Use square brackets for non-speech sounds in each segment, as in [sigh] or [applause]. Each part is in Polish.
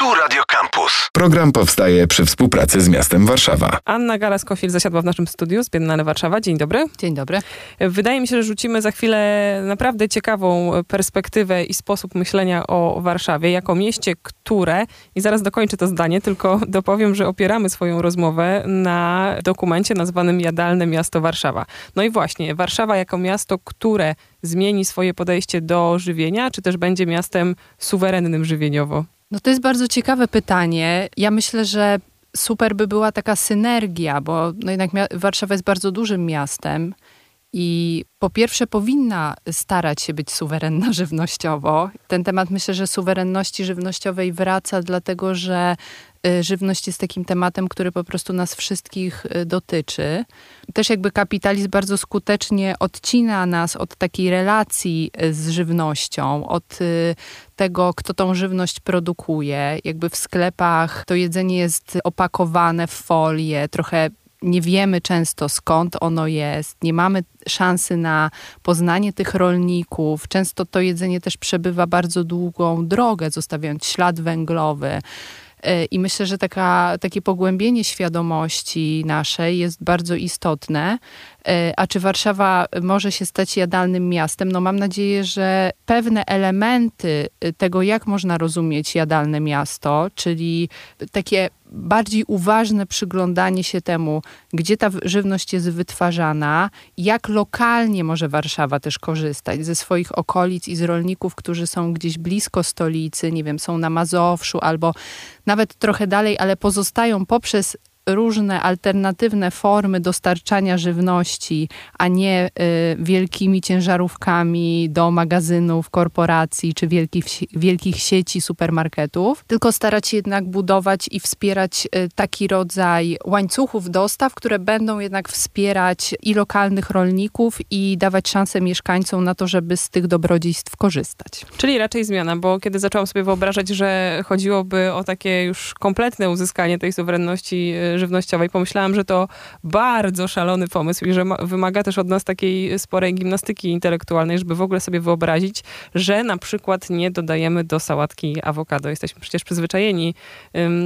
Tu Radio Campus. Program powstaje przy współpracy z miastem Warszawa. Anna Galas-Kofil zasiadła w naszym studiu z Biennale Warszawa. Dzień dobry. Dzień dobry. Wydaje mi się, że rzucimy za chwilę naprawdę ciekawą perspektywę i sposób myślenia o Warszawie jako mieście, które, i zaraz dokończę to zdanie, tylko [laughs] dopowiem, że opieramy swoją rozmowę na dokumencie nazwanym Jadalne Miasto Warszawa. No i właśnie, Warszawa jako miasto, które zmieni swoje podejście do żywienia, czy też będzie miastem suwerennym żywieniowo? No to jest bardzo ciekawe pytanie. Ja myślę, że super by była taka synergia, bo no jednak Warszawa jest bardzo dużym miastem i po pierwsze powinna starać się być suwerenna [laughs] żywnościowo. Ten temat myślę, że suwerenności żywnościowej wraca, dlatego że y, żywność jest takim tematem, który po prostu nas wszystkich y, dotyczy. Też jakby kapitalizm bardzo skutecznie odcina nas od takiej relacji y, z żywnością, od tego, kto tą żywność produkuje. Jakby w sklepach to jedzenie jest opakowane w folię, trochę nie wiemy często skąd ono jest, nie mamy szansy na poznanie tych rolników. Często to jedzenie też przebywa bardzo długą drogę, zostawiając ślad węglowy. E, I myślę, że taka, takie pogłębienie świadomości naszej jest bardzo istotne. E, a czy Warszawa może się stać jadalnym miastem? No mam nadzieję, że pewne elementy e, tego, jak można rozumieć jadalne miasto, czyli takie bardziej uważne przyglądanie się temu, gdzie ta żywność jest wytwarzana, jak lokalnie może Warszawa też korzystać ze swoich okolic i z rolników, którzy są gdzieś blisko stolicy, nie wiem, są na Mazowszu albo nawet trochę dalej, ale pozostają poprzez różne alternatywne formy dostarczania żywności, a nie y, wielkimi ciężarówkami do magazynów, korporacji czy wielkich, wielkich sieci supermarketów, tylko starać się jednak budować i wspierać y, taki rodzaj łańcuchów dostaw, które będą jednak wspierać i lokalnych rolników i dawać szansę mieszkańcom na to, żeby z tych dobrodziejstw korzystać. Czyli raczej zmiana, bo kiedy zaczęłam sobie wyobrażać, że chodziłoby o takie już kompletne uzyskanie tej suwerenności y, żywnościowej. Pomyślałam, że to bardzo szalony pomysł i że wymaga też od nas takiej sporej gimnastyki intelektualnej, żeby w ogóle sobie wyobrazić, że na przykład nie dodajemy do sałatki awokado. Jesteśmy przecież przyzwyczajeni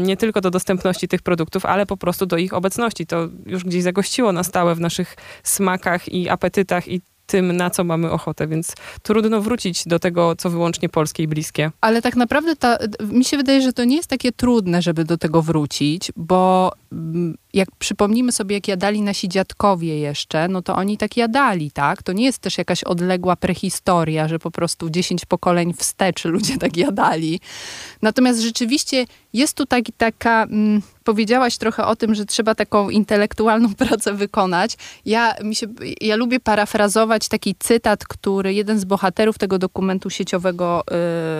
nie tylko do dostępności tych produktów, ale po prostu do ich obecności. To już gdzieś zagościło na stałe w naszych smakach i apetytach i tym, na co mamy ochotę, więc trudno wrócić do tego, co wyłącznie polskie i bliskie. Ale tak naprawdę ta, mi się wydaje, że to nie jest takie trudne, żeby do tego wrócić, bo jak przypomnimy sobie, jak jadali nasi dziadkowie jeszcze, no to oni tak jadali, tak? To nie jest też jakaś odległa prehistoria, że po prostu 10 pokoleń wstecz ludzie tak jadali. Natomiast rzeczywiście jest tu taki, taka... Mm, powiedziałaś trochę o tym, że trzeba taką intelektualną [laughs] pracę wykonać. Ja, mi się, ja lubię parafrazować taki cytat, który jeden z bohaterów tego dokumentu sieciowego,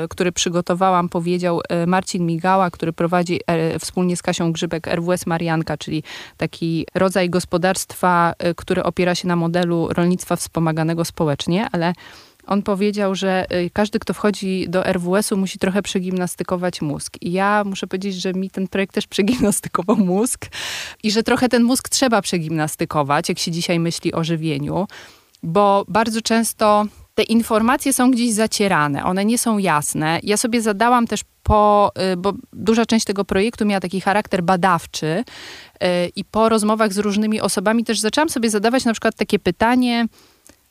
y, który przygotowałam, powiedział y, Marcin Migała, który prowadzi y, wspólnie z Kasią Grzybek RWS Marianka, czyli taki rodzaj gospodarstwa, y, który opiera się na modelu rolnictwa wspomaganego społecznie, ale on powiedział, że y, każdy, kto wchodzi do RWS-u, musi trochę przegimnastykować mózg. I ja muszę powiedzieć, że mi ten projekt też przegimnastykował [laughs] mózg i że trochę ten mózg trzeba przegimnastykować, jak się dzisiaj myśli o żywieniu, bo bardzo często te informacje są gdzieś zacierane, one nie są jasne. Ja sobie zadałam też po, y, bo duża część tego projektu miała taki charakter badawczy y, i po rozmowach z różnymi osobami też zaczęłam sobie zadawać na przykład takie pytanie,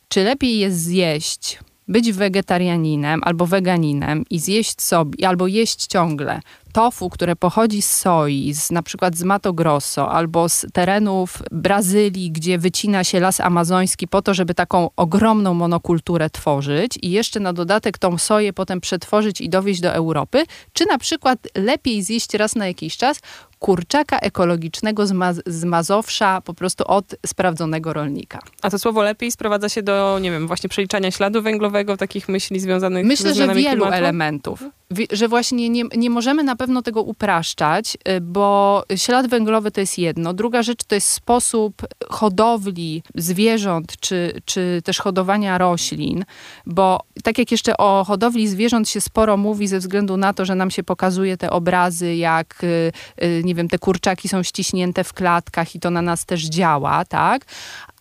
czy lepiej jest zjeść, być wegetarianinem albo weganinem i zjeść sobie, albo jeść ciągle tofu, które pochodzi z soi, z, na przykład z Mato Grosso albo z terenów Brazylii, gdzie wycina się las amazoński po to, żeby taką ogromną monokulturę tworzyć i jeszcze na dodatek tą soję potem przetworzyć i dowieść do Europy, czy na przykład lepiej zjeść raz na jakiś czas kurczaka ekologicznego z, Maz z Mazowsza po prostu od sprawdzonego rolnika. A to słowo lepiej sprowadza się do, nie wiem, właśnie przeliczania śladu węglowego, takich myśli związanych Myślę, z Myślę, że wielu klimatu? elementów. Że właśnie nie, nie możemy na pewno tego upraszczać, y, bo ślad węglowy to jest jedno. Druga rzecz to jest sposób hodowli zwierząt, czy, czy też hodowania roślin, bo tak jak jeszcze o hodowli zwierząt się sporo mówi ze względu na to, że nam się pokazuje te obrazy, jak y, y, nie wiem, te kurczaki są ściśnięte w klatkach i to na nas też działa, tak?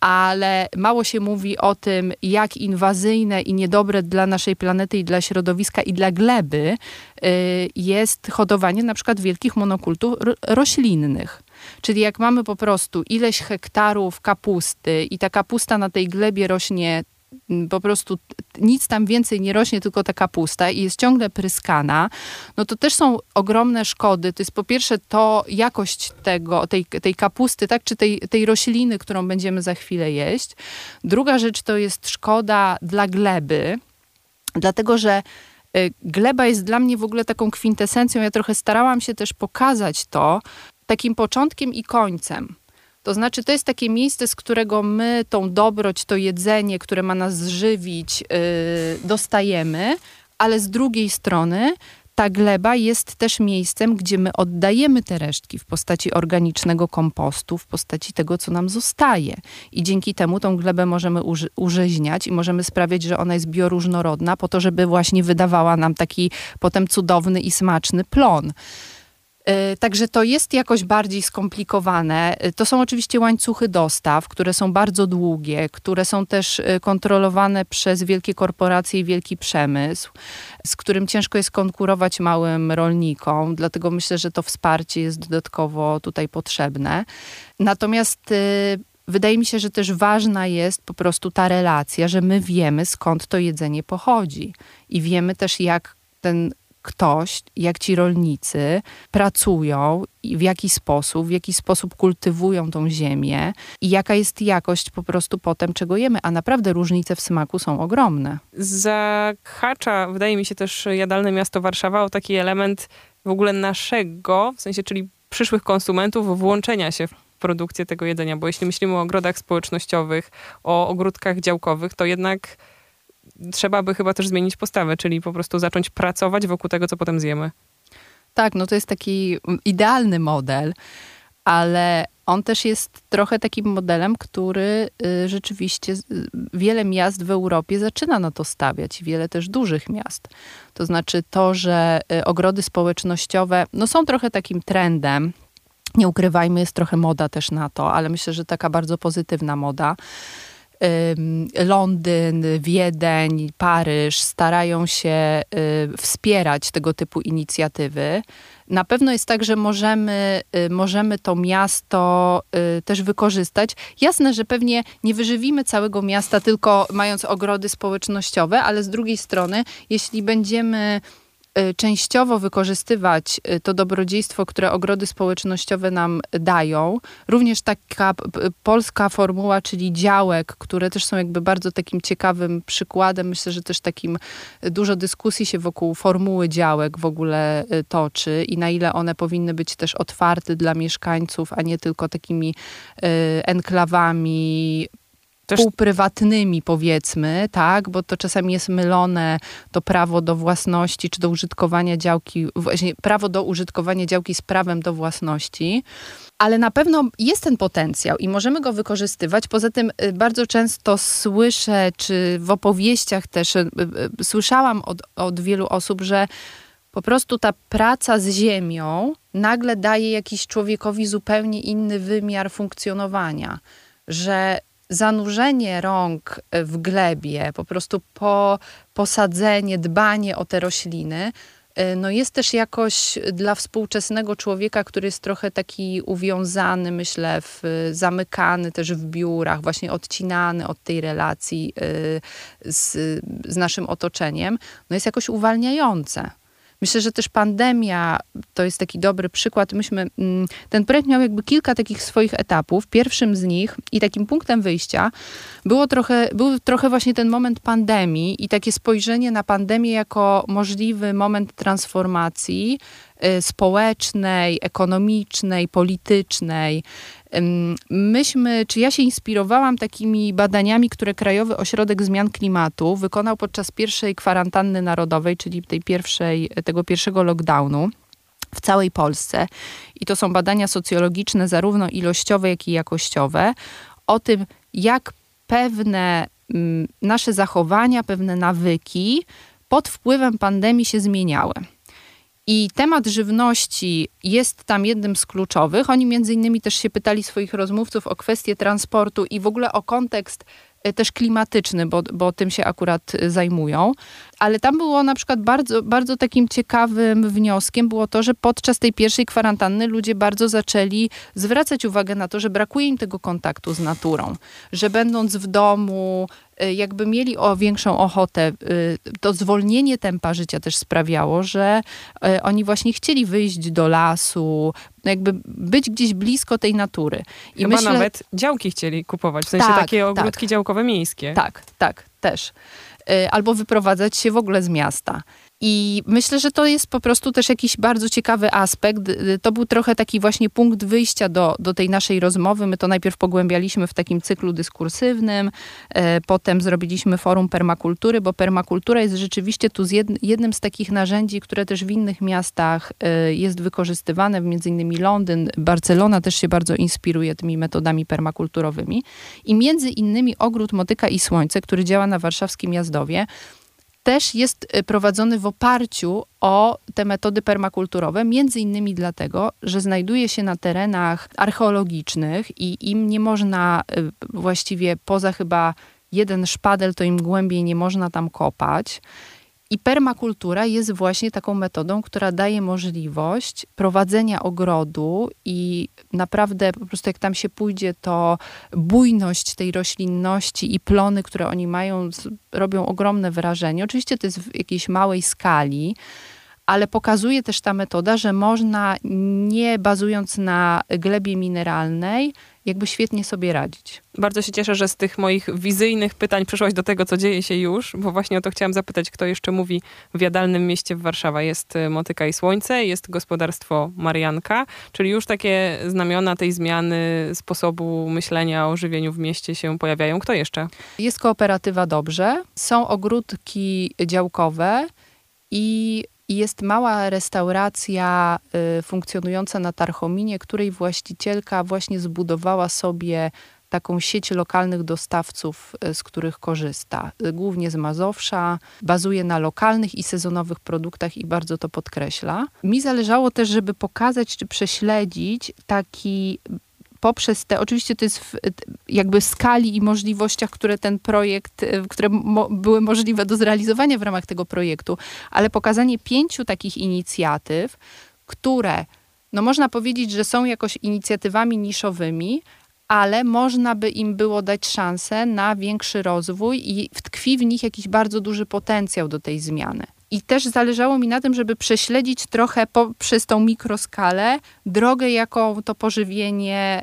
Ale mało się mówi o tym, jak inwazyjne i niedobre dla naszej planety i dla środowiska i dla gleby y, jest hodowanie na przykład wielkich monokultur roślinnych. Czyli jak mamy po prostu ileś hektarów kapusty i ta kapusta na tej glebie rośnie po prostu nic tam więcej nie rośnie, tylko ta kapusta i jest ciągle pryskana, no to też są ogromne szkody. To jest po pierwsze to jakość tego, tej, tej kapusty, tak, czy tej, tej rośliny, którą będziemy za chwilę jeść. Druga rzecz to jest szkoda dla gleby, dlatego że y, gleba jest dla mnie w ogóle taką kwintesencją. Ja trochę starałam się też pokazać to takim początkiem i końcem. To znaczy, to jest takie miejsce, z którego my tą dobroć, to jedzenie, które ma nas żywić, yy, dostajemy, ale z drugiej strony ta gleba jest też miejscem, gdzie my oddajemy te resztki w postaci organicznego kompostu, w postaci tego, co nam zostaje. I dzięki temu tą glebę możemy uży urzeźniać i możemy sprawiać, że ona jest bioróżnorodna, po to, żeby właśnie wydawała nam taki potem cudowny i smaczny plon. E, także to jest jakoś bardziej skomplikowane. E, to są oczywiście łańcuchy dostaw, które są bardzo długie, które są też e, kontrolowane przez wielkie korporacje i wielki przemysł, z którym ciężko jest konkurować małym rolnikom, dlatego myślę, że to wsparcie jest dodatkowo tutaj potrzebne. Natomiast wydaje mi się, że też ważna jest po prostu ta relacja, że my wiemy skąd to jedzenie pochodzi i wiemy też jak ten ktoś, jak ci rolnicy pracują i w jaki sposób, w jaki sposób kultywują tą ziemię i jaka jest jakość po prostu potem, czego jemy. A naprawdę różnice w smaku są ogromne. Zahacza, wydaje mi się też jadalne miasto Warszawa o taki element w ogóle naszego, w sensie, czyli przyszłych konsumentów, włączenia się w produkcję tego jedzenia, bo jeśli myślimy o ogrodach społecznościowych, o ogródkach działkowych, to jednak trzeba by chyba też zmienić postawę, czyli po prostu zacząć pracować wokół tego, co potem zjemy. Tak, no to jest taki idealny model, ale on też jest trochę takim modelem, który y, rzeczywiście wiele miast w Europie zaczyna na to stawiać, wiele też dużych miast. To znaczy to, że y, ogrody społecznościowe no są trochę takim trendem. Nie ukrywajmy, jest trochę moda też na to, ale myślę, że taka bardzo pozytywna moda Londyn, Wiedeń, Paryż starają się y, wspierać tego typu inicjatywy. Na pewno jest tak, że możemy, y, możemy to miasto y, też wykorzystać. Jasne, że pewnie nie wyżywimy całego miasta tylko mając ogrody społecznościowe, ale z drugiej strony, jeśli będziemy częściowo wykorzystywać y, to dobrodziejstwo, które ogrody społecznościowe nam dają. Również taka polska formuła, czyli działek, które też są jakby bardzo takim ciekawym przykładem. Myślę, że też takim y, dużo dyskusji się wokół formuły działek w ogóle toczy i na ile one powinny być też otwarte dla mieszkańców, a nie tylko takimi enklawami. Półprywatnymi, powiedzmy, tak, bo to czasami jest mylone to prawo do własności czy do użytkowania działki, właśnie prawo do użytkowania działki z prawem do własności, ale na pewno jest ten potencjał i możemy go wykorzystywać. Poza tym y, bardzo często słyszę, czy w opowieściach też y, y, słyszałam od, od wielu osób, że po prostu ta praca z ziemią nagle daje jakiś człowiekowi zupełnie inny wymiar funkcjonowania, że zanurzenie rąk w glebie, po prostu po, posadzenie, dbanie o te rośliny, y, no jest też jakoś dla współczesnego człowieka, który jest trochę taki uwiązany, myślę, w, zamykany też w biurach, właśnie odcinany od tej relacji y, z, z naszym otoczeniem, no jest jakoś uwalniające. Myślę, że też pandemia to jest taki dobry przykład. Myśmy, mm, ten projekt miał jakby kilka takich swoich etapów. Pierwszym z nich i takim punktem wyjścia było trochę, był trochę właśnie ten moment pandemii i takie spojrzenie na pandemię jako możliwy moment transformacji społecznej, ekonomicznej, politycznej. Myśmy, czy ja się inspirowałam takimi badaniami, które Krajowy Ośrodek Zmian Klimatu wykonał podczas pierwszej kwarantanny narodowej, czyli tej pierwszej, tego pierwszego lockdownu w całej Polsce. I to są badania socjologiczne, zarówno ilościowe, jak i jakościowe, o tym, jak pewne nasze zachowania, pewne nawyki pod wpływem pandemii się zmieniały. I temat żywności jest tam jednym z kluczowych. Oni między innymi też się pytali swoich rozmówców o kwestie transportu i w ogóle o kontekst e, też klimatyczny, bo, bo tym się akurat e, zajmują. Ale tam było na przykład bardzo, bardzo takim ciekawym wnioskiem było to, że podczas tej pierwszej kwarantanny ludzie bardzo zaczęli zwracać uwagę na to, że brakuje im tego kontaktu z naturą, że będąc w domu, jakby mieli o większą ochotę, y, to zwolnienie tempa życia też sprawiało, że y, oni właśnie chcieli wyjść do lasu, jakby być gdzieś blisko tej natury. I Chyba myślę, nawet działki chcieli kupować, w sensie tak, takie ogródki tak. działkowe miejskie. Tak, tak, też. Albo wyprowadzać się w ogóle z miasta. I myślę, że to jest po prostu też jakiś bardzo ciekawy aspekt. To był trochę taki właśnie punkt wyjścia do, do tej naszej rozmowy. My to najpierw pogłębialiśmy w takim cyklu dyskursywnym, e, potem zrobiliśmy forum permakultury, bo permakultura jest rzeczywiście tu z jednym z takich narzędzi, które też w innych miastach e, jest wykorzystywane, między innymi Londyn, Barcelona też się bardzo inspiruje tymi metodami permakulturowymi. I między innymi ogród Motyka i Słońce, który działa na warszawskim Jazdowie, też jest y, prowadzony w oparciu o te metody permakulturowe, między innymi dlatego, że znajduje się na terenach archeologicznych i im nie można y, właściwie poza chyba jeden szpadel, to im głębiej nie można tam kopać. I permakultura jest właśnie taką metodą, która daje możliwość prowadzenia ogrodu i naprawdę po prostu jak tam się pójdzie, to bujność tej roślinności i plony, które oni mają, robią ogromne wrażenie. Oczywiście to jest w jakiejś małej skali, ale pokazuje też ta metoda, że można nie bazując na glebie mineralnej, jakby świetnie sobie radzić. Bardzo się cieszę, że z tych moich wizyjnych pytań przeszłaś do tego, co dzieje się już, bo właśnie o to chciałam zapytać, kto jeszcze mówi w jadalnym mieście w Warszawa. Jest y, Motyka i Słońce, jest gospodarstwo Marianka, czyli już takie znamiona tej zmiany sposobu myślenia o żywieniu w mieście się pojawiają. Kto jeszcze? Jest kooperatywa Dobrze, są ogródki działkowe i jest mała restauracja y, funkcjonująca na Tarchominie, której właścicielka właśnie zbudowała sobie taką sieć lokalnych dostawców, y, z których korzysta. Y, głównie z Mazowsza, bazuje na lokalnych i sezonowych produktach i bardzo to podkreśla. Mi zależało też, żeby pokazać czy prześledzić taki poprzez te, oczywiście to jest w jakby skali i możliwościach, które ten projekt, e, które mo, były możliwe do zrealizowania w ramach tego projektu, ale pokazanie pięciu takich inicjatyw, które, no można powiedzieć, że są jakoś inicjatywami niszowymi, ale można by im było dać szansę na większy rozwój i tkwi w nich jakiś bardzo duży potencjał do tej zmiany. I też zależało mi na tym, żeby prześledzić trochę przez tą mikroskalę drogę, jaką to pożywienie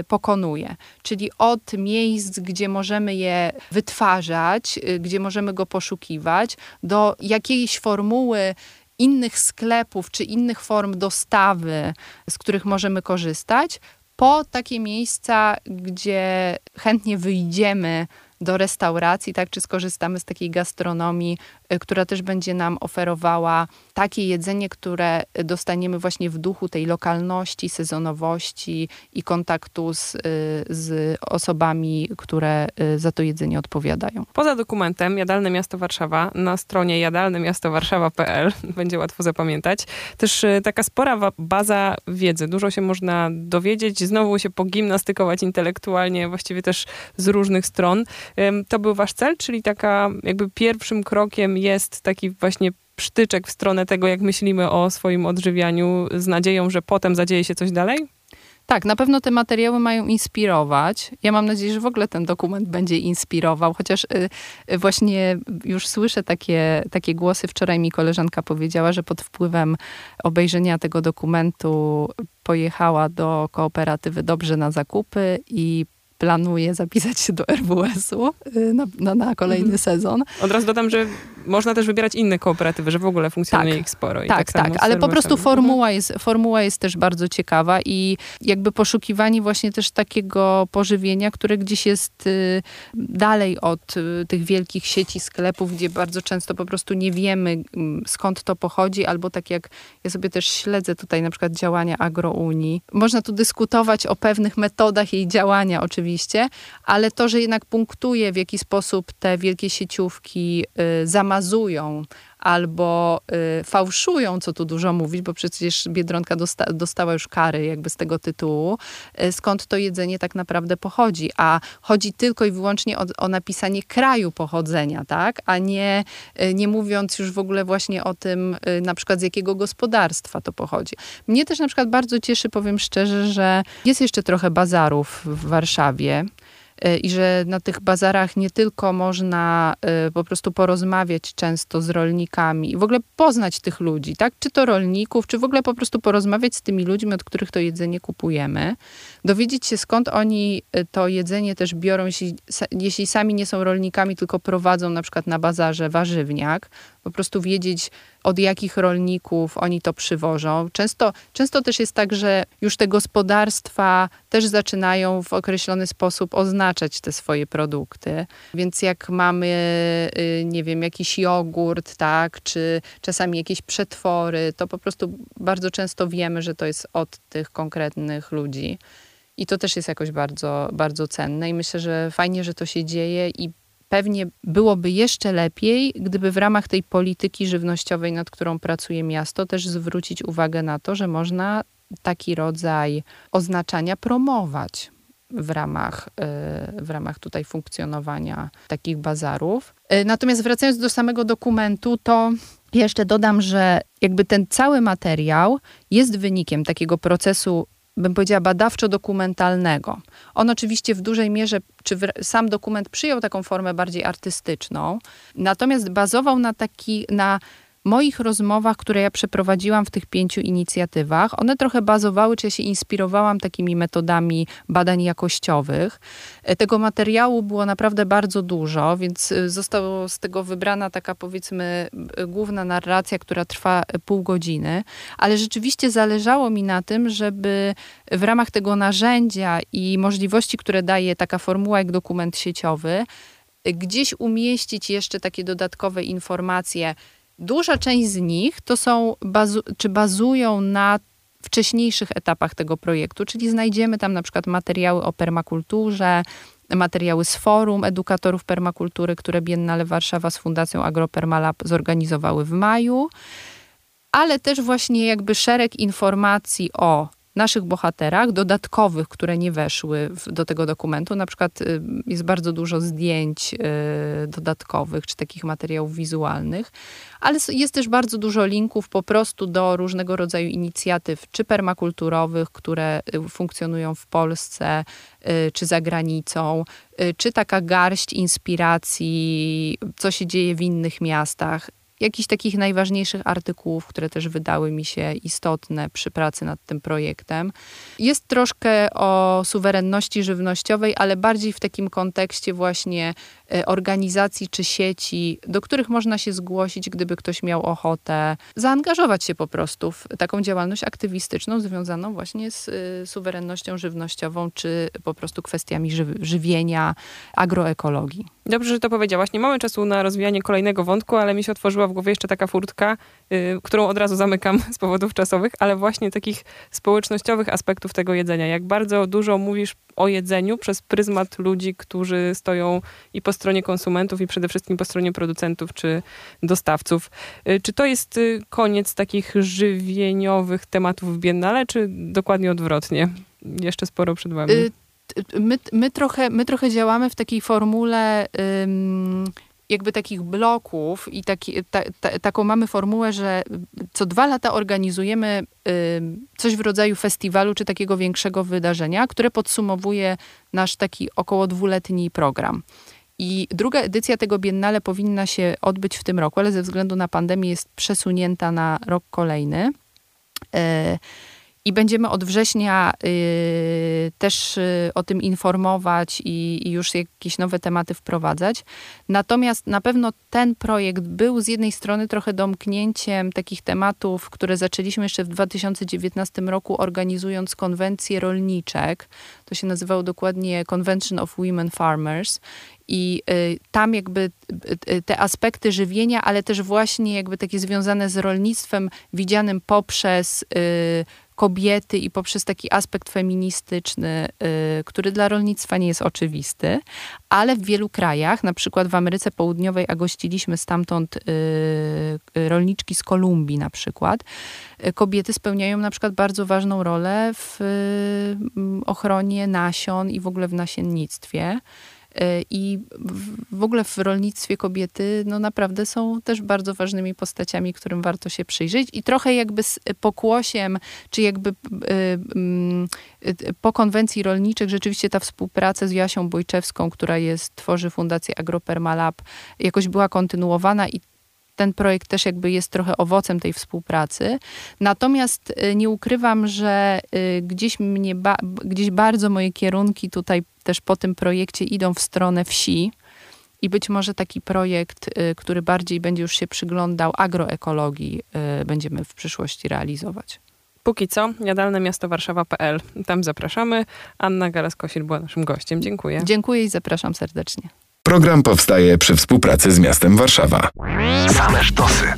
y, pokonuje. Czyli od miejsc, gdzie możemy je wytwarzać, y, gdzie możemy go poszukiwać, do jakiejś formuły innych sklepów czy innych form dostawy, z których możemy korzystać, po takie miejsca, gdzie chętnie wyjdziemy do restauracji, tak, czy skorzystamy z takiej gastronomii, która też będzie nam oferowała takie jedzenie, które dostaniemy właśnie w duchu tej lokalności, sezonowości i kontaktu z, y, z osobami, które y, za to jedzenie odpowiadają. Poza dokumentem Jadalne Miasto Warszawa na stronie jadalnemiastowarszawa.pl [laughs] będzie łatwo zapamiętać. Też taka spora baza wiedzy. Dużo się można dowiedzieć, znowu się pogimnastykować intelektualnie, właściwie też z różnych stron. To był wasz cel, czyli taka jakby pierwszym krokiem jest taki właśnie psztyczek w stronę tego, jak myślimy o swoim odżywianiu, z nadzieją, że potem zadzieje się coś dalej? Tak, na pewno te materiały mają inspirować. Ja mam nadzieję, że w ogóle ten dokument będzie inspirował, chociaż y, właśnie już słyszę takie, takie głosy. Wczoraj mi koleżanka powiedziała, że pod wpływem obejrzenia tego dokumentu pojechała do kooperatywy Dobrze na zakupy i planuje zapisać się do RWS-u y, na, na, na kolejny mhm. sezon. Od razu dodam, że można też wybierać inne kooperatywy, że w ogóle funkcjonuje tak, ich sporo. I tak, tak, tak ale po prostu formuła jest, formuła jest też bardzo ciekawa i jakby poszukiwanie właśnie też takiego pożywienia, które gdzieś jest y, dalej od y, tych wielkich sieci sklepów, gdzie bardzo często po prostu nie wiemy mm, skąd to pochodzi, albo tak jak ja sobie też śledzę tutaj na przykład działania Agrounii. Można tu dyskutować o pewnych metodach jej działania oczywiście, ale to, że jednak punktuje w jaki sposób te wielkie sieciówki y, zamazują albo y, fałszują, co tu dużo mówić, bo przecież Biedronka dosta dostała już kary jakby z tego tytułu, y, skąd to jedzenie tak naprawdę pochodzi. A chodzi tylko i wyłącznie o, o napisanie kraju pochodzenia, tak? A nie, y, nie mówiąc już w ogóle właśnie o tym, y, na przykład z jakiego gospodarstwa to pochodzi. Mnie też na przykład bardzo cieszy, powiem szczerze, że jest jeszcze trochę bazarów w Warszawie. Y, i że na tych bazarach nie tylko można y, po prostu porozmawiać często z rolnikami i w ogóle poznać tych ludzi, tak? Czy to rolników, czy w ogóle po prostu porozmawiać z tymi ludźmi, od których to jedzenie kupujemy, dowiedzieć się skąd oni y, to jedzenie też biorą, jeśli, jeśli sami nie są rolnikami, tylko prowadzą na przykład na bazarze warzywniak, po prostu wiedzieć, od jakich rolników oni to przywożą. Często, często też jest tak, że już te gospodarstwa też zaczynają w określony sposób oznaczać te swoje produkty. Więc jak mamy, y, nie wiem, jakiś jogurt, tak, czy czasami jakieś przetwory, to po prostu bardzo często wiemy, że to jest od tych konkretnych ludzi. I to też jest jakoś bardzo, bardzo cenne i myślę, że fajnie, że to się dzieje i pewnie byłoby jeszcze lepiej, gdyby w ramach tej polityki żywnościowej, nad którą pracuje miasto, też zwrócić uwagę na to, że można taki rodzaj oznaczania promować w ramach, e, w ramach tutaj funkcjonowania takich bazarów. E, natomiast wracając do samego dokumentu, to jeszcze dodam, że jakby ten cały materiał jest wynikiem takiego procesu bym powiedziała, badawczo-dokumentalnego. On oczywiście w dużej mierze, czy w, sam dokument przyjął taką formę bardziej artystyczną, natomiast bazował na taki, na moich rozmowach, które ja przeprowadziłam w tych pięciu inicjatywach, one trochę bazowały, czy ja się inspirowałam takimi metodami badań jakościowych. E, tego materiału było naprawdę bardzo dużo, więc e, została z tego wybrana taka powiedzmy e, główna narracja, która trwa pół godziny, ale rzeczywiście zależało mi na tym, żeby w ramach tego narzędzia i możliwości, które daje taka formuła jak dokument sieciowy, gdzieś umieścić jeszcze takie dodatkowe informacje, Duża część z nich to są, bazu, czy bazują na wcześniejszych etapach tego projektu, czyli znajdziemy tam na przykład materiały o permakulturze, materiały z forum edukatorów permakultury, które Biennale Warszawa z Fundacją AgroPermalab zorganizowały w maju, ale też właśnie jakby szereg informacji o naszych bohaterach, dodatkowych, które nie weszły w, do tego dokumentu. Na przykład y, jest bardzo dużo zdjęć y, dodatkowych, czy takich materiałów wizualnych, ale jest też bardzo dużo linków po prostu do różnego rodzaju inicjatyw, czy permakulturowych, które y, funkcjonują w Polsce, czy za granicą, czy taka garść inspiracji, co się dzieje w innych miastach jakichś takich najważniejszych artykułów, które też wydały mi się istotne przy pracy nad tym projektem. Jest troszkę o suwerenności żywnościowej, ale bardziej w takim kontekście właśnie organizacji czy sieci, do których można się zgłosić, gdyby ktoś miał ochotę zaangażować się po prostu w taką działalność aktywistyczną związaną właśnie z e, suwerennością żywnościową, czy po prostu kwestiami żywienia, agroekologii. Dobrze, że to powiedziałaś. Nie mamy czasu na rozwijanie kolejnego wątku, ale mi się otworzyła w głowie jeszcze taka furtka, y, którą od razu zamykam [laughs] z powodów czasowych, ale właśnie takich społecznościowych aspektów tego jedzenia. Jak bardzo dużo mówisz o jedzeniu przez pryzmat ludzi, którzy stoją i po stronie konsumentów, i przede wszystkim po stronie producentów czy dostawców. Y, czy to jest y, koniec takich żywieniowych tematów w Biennale, czy dokładnie odwrotnie? Jeszcze sporo przed wami. Y my, my, trochę, my trochę działamy w takiej formule jakby takich bloków i taki, ta, ta, taką mamy formułę, że co dwa lata organizujemy coś w rodzaju festiwalu czy takiego większego wydarzenia, które podsumowuje nasz taki około dwuletni program. I druga edycja tego Biennale powinna się odbyć w tym roku, ale ze względu na pandemię jest przesunięta na rok kolejny. Yy, i będziemy od września y, też y, o tym informować i, i, już jakieś nowe tematy wprowadzać. Natomiast na pewno ten projekt był z jednej strony trochę domknięciem takich tematów, które zaczęliśmy jeszcze w 2019 roku, organizując konwencję rolniczek. To się nazywało dokładnie Convention of Women Farmers. I y, tam jakby y, y, te aspekty żywienia, ale też właśnie jakby takie związane z rolnictwem, widzianym poprzez kobiety i poprzez taki aspekt feministyczny, y, który dla rolnictwa nie jest oczywisty, ale w wielu krajach, na przykład w Ameryce Południowej, a gościliśmy stamtąd y, y, rolniczki z Kolumbii na przykład, kobiety spełniają na przykład bardzo ważną rolę w ochronie nasion i w ogóle w nasiennictwie. E, I w ogóle w rolnictwie kobiety no naprawdę są też bardzo ważnymi postaciami, którym warto się przyjrzeć. I trochę jakby z pokłosiem, czy jakby e, mm, e, po konwencji rolniczych rzeczywiście ta współpraca z Jasią Bojczewską, która jest, tworzy Fundację Agropermalab, jakoś była kontynuowana i ten projekt też jakby jest trochę owocem tej współpracy. Natomiast y, nie ukrywam, że y, gdzieś mnie, ba gdzieś bardzo moje kierunki tutaj też po tym projekcie idą w stronę wsi. I być może taki projekt, y, który bardziej będzie już się przyglądał agroekologii, będziemy w przyszłości realizować. Póki co, jadalne miasto Warszawa.pl. Tam zapraszamy. Anna Garas-Kosil była naszym gościem. Dziękuję. Dziękuję i zapraszam serdecznie. Program powstaje przy współpracy z miastem Warszawa. Same sztosy.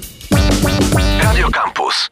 Radio Campus.